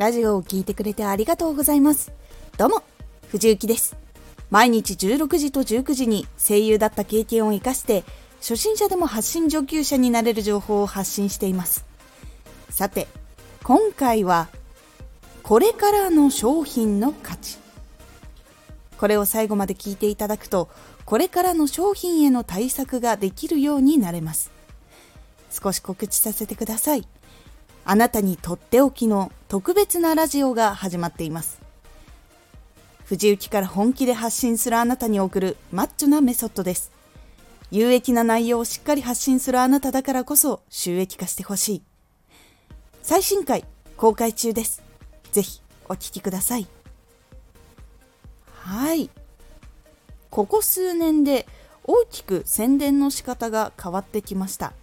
ラジオを聴いてくれてありがとうございます。どうも、藤幸です。毎日16時と19時に声優だった経験を活かして、初心者でも発信上級者になれる情報を発信しています。さて、今回は、これからの商品の価値。これを最後まで聞いていただくと、これからの商品への対策ができるようになれます。少し告知させてください。あなたにとっておきの特別なラジオが始まっています。藤雪から本気で発信するあなたに送るマッチョなメソッドです。有益な内容をしっかり発信するあなただからこそ収益化してほしい。最新回公開中です。ぜひお聴きください。はい。ここ数年で大きく宣伝の仕方が変わってきました。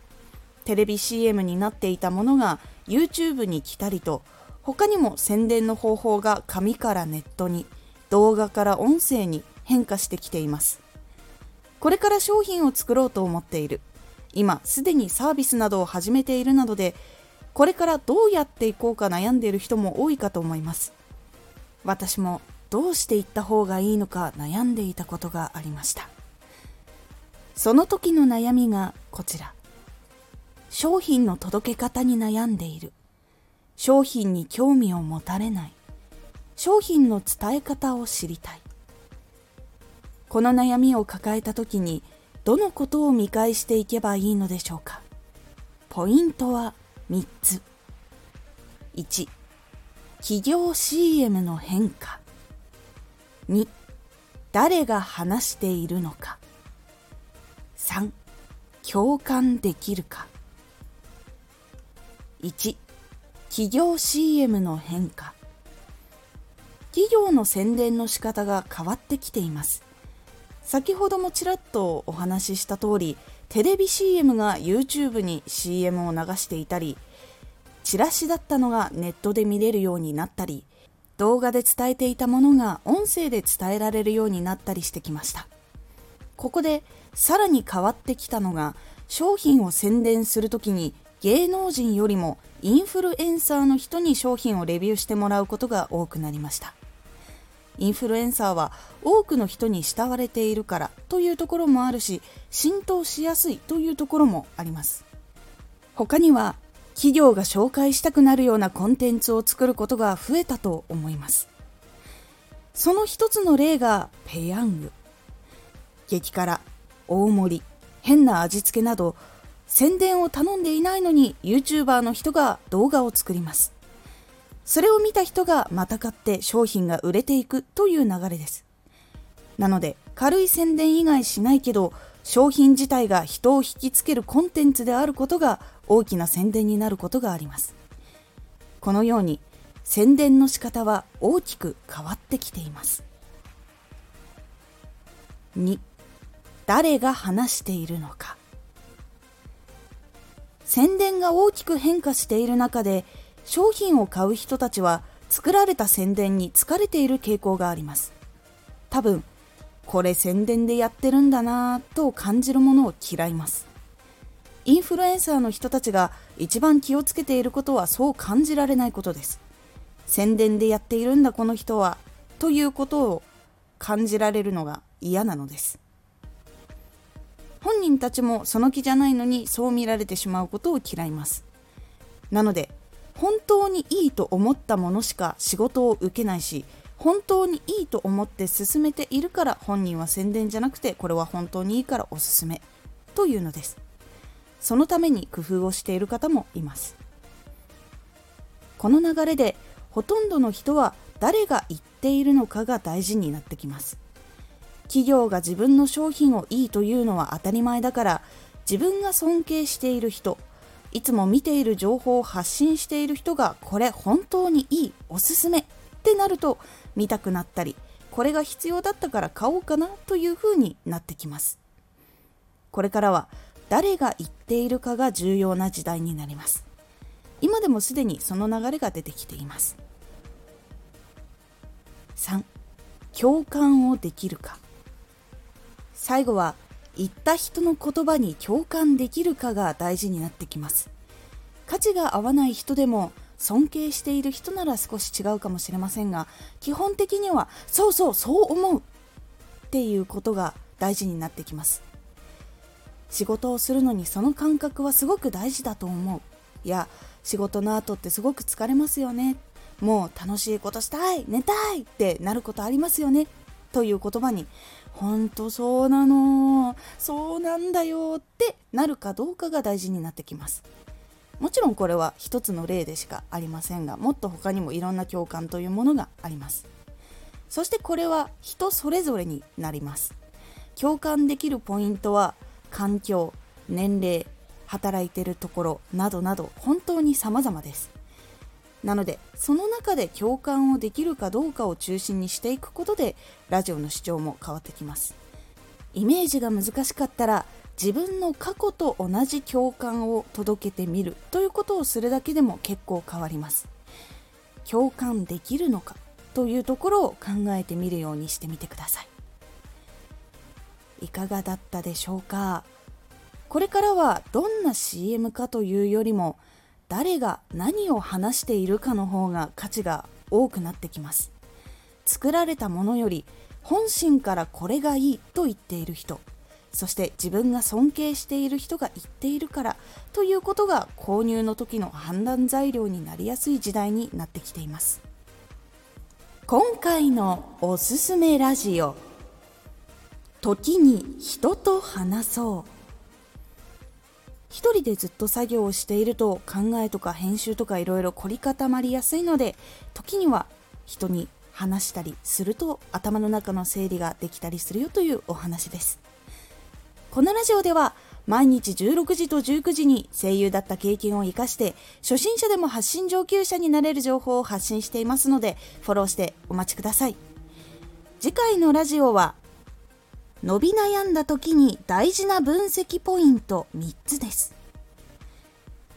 テレビ CM になっていたものが YouTube に来たりと他にも宣伝の方法が紙からネットに動画から音声に変化してきています。これから商品を作ろうと思っている。今すでにサービスなどを始めているなどでこれからどうやっていこうか悩んでいる人も多いかと思います。私もどうしていった方がいいのか悩んでいたことがありました。その時の悩みがこちら。商品の届け方に悩んでいる。商品に興味を持たれない。商品の伝え方を知りたい。この悩みを抱えた時にどのことを見返していけばいいのでしょうか。ポイントは3つ。1企業 CM の変化。2誰が話しているのか。3共感できるか。1企業 CM の変化。企業の宣伝の仕方が変わってきています。先ほどもちらっとお話しした通りテレビ CM が YouTube に CM を流していたりチラシだったのがネットで見れるようになったり動画で伝えていたものが音声で伝えられるようになったりしてきました。ここでさらに変わってきたのが商品を宣伝するときに芸能人よりもインフルエンサーの人に商品をレビューしてもらうことが多くなりました。インフルエンサーは多くの人に慕われているからというところもあるし浸透しやすいというところもあります。他には企業が紹介したくなるようなコンテンツを作ることが増えたと思います。その一つの例がペヤング。激辛大盛り変な味付けなど宣伝を頼んでいないのに YouTuber の人が動画を作ります。それを見た人がまた買って商品が売れていくという流れです。なので軽い宣伝以外しないけど商品自体が人を引きつけるコンテンツであることが大きな宣伝になることがあります。このように宣伝の仕方は大きく変わってきています。2誰が話しているのか宣伝が大きく変化している中で商品を買う人たちは作られた宣伝に疲れている傾向があります。多分これ宣伝でやってるんだなぁと感じるものを嫌います。インフルエンサーの人たちが一番気をつけていることはそう感じられないことです。宣伝でやっているんだこの人はということを感じられるのが嫌なのです。本人たちもその気じゃないのにそう見られてしまうことを嫌います。なので本当にいいと思ったものしか仕事を受けないし本当にいいと思って進めているから本人は宣伝じゃなくてこれは本当にいいからおすすめというのです。そのために工夫をしている方もいます。この流れでほとんどの人は誰が言っているのかが大事になってきます。企業が自分の商品をいいというのは当たり前だから自分が尊敬している人いつも見ている情報を発信している人がこれ本当にいいおすすめってなると見たくなったりこれが必要だったから買おうかなというふうになってきます。これからは誰が言っているかが重要な時代になります。今でもすでにその流れが出てきています。3共感をできるか。最後は言った人の言葉に共感できるかが大事になってきます。価値が合わない人でも尊敬している人なら少し違うかもしれませんが基本的にはそうそうそう思うっていうことが大事になってきます。仕事をするのにその感覚はすごく大事だと思う。いや仕事の後ってすごく疲れますよね。もう楽しいことしたい寝たいってなることありますよね。という言葉に本当そうなの。そうなんだよってなるかどうかが大事になってきます。もちろんこれは一つの例でしかありませんがもっと他にもいろんな共感というものがあります。そしてこれは人それぞれになります。共感できるポイントは環境年齢働いてるところなどなど本当に様々です。なのでその中で共感をできるかどうかを中心にしていくことでラジオの主張も変わってきます。イメージが難しかったら自分の過去と同じ共感を届けてみるということをするだけでも結構変わります。共感できるのか？というところを考えてみるようにしてみてください。いかがだったでしょうか？これからはどんな CM かというよりも誰が何を話しているかの方が価値が多くなってきます。作られたものより本心からこれがいいと言っている人。そして自分が尊敬している人が言っているからということが購入の時の判断材料になりやすい時代になってきています。今回のおすすめラジオ。時に人と話そう。一人でずっと作業をしていると考えとか編集とかいろいろ凝り固まりやすいので時には人に話したりすると頭の中の整理ができたりするよというお話です。このラジオでは毎日16時と19時に声優だった経験を生かして初心者でも発信上級者になれる情報を発信していますのでフォローしてお待ちください。次回のラジオは伸び悩んだ時に大事な分析ポイント3つです。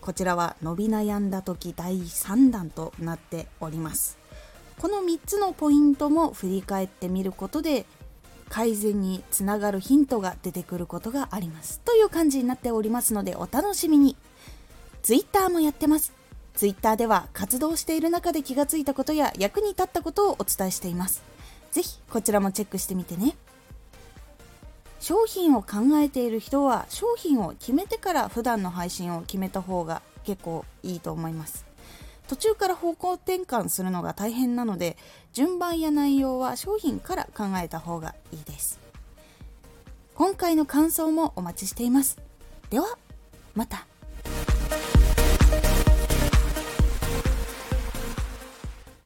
こちらは伸び悩んだ時第3弾となっております。この3つのポイントも振り返ってみることで改善につながるヒントが出てくることがあります。という感じになっておりますのでお楽しみに。Twitter もやってます。Twitter では活動している中で気がついたことや役に立ったことをお伝えしています。是非こちらもチェックしてみてね。商品を考えている人は商品を決めてから普段の配信を決めた方が結構いいと思います。途中から方向転換するのが大変なので順番や内容は商品から考えた方がいいです。今回の感想もお待ちしています。ではまた。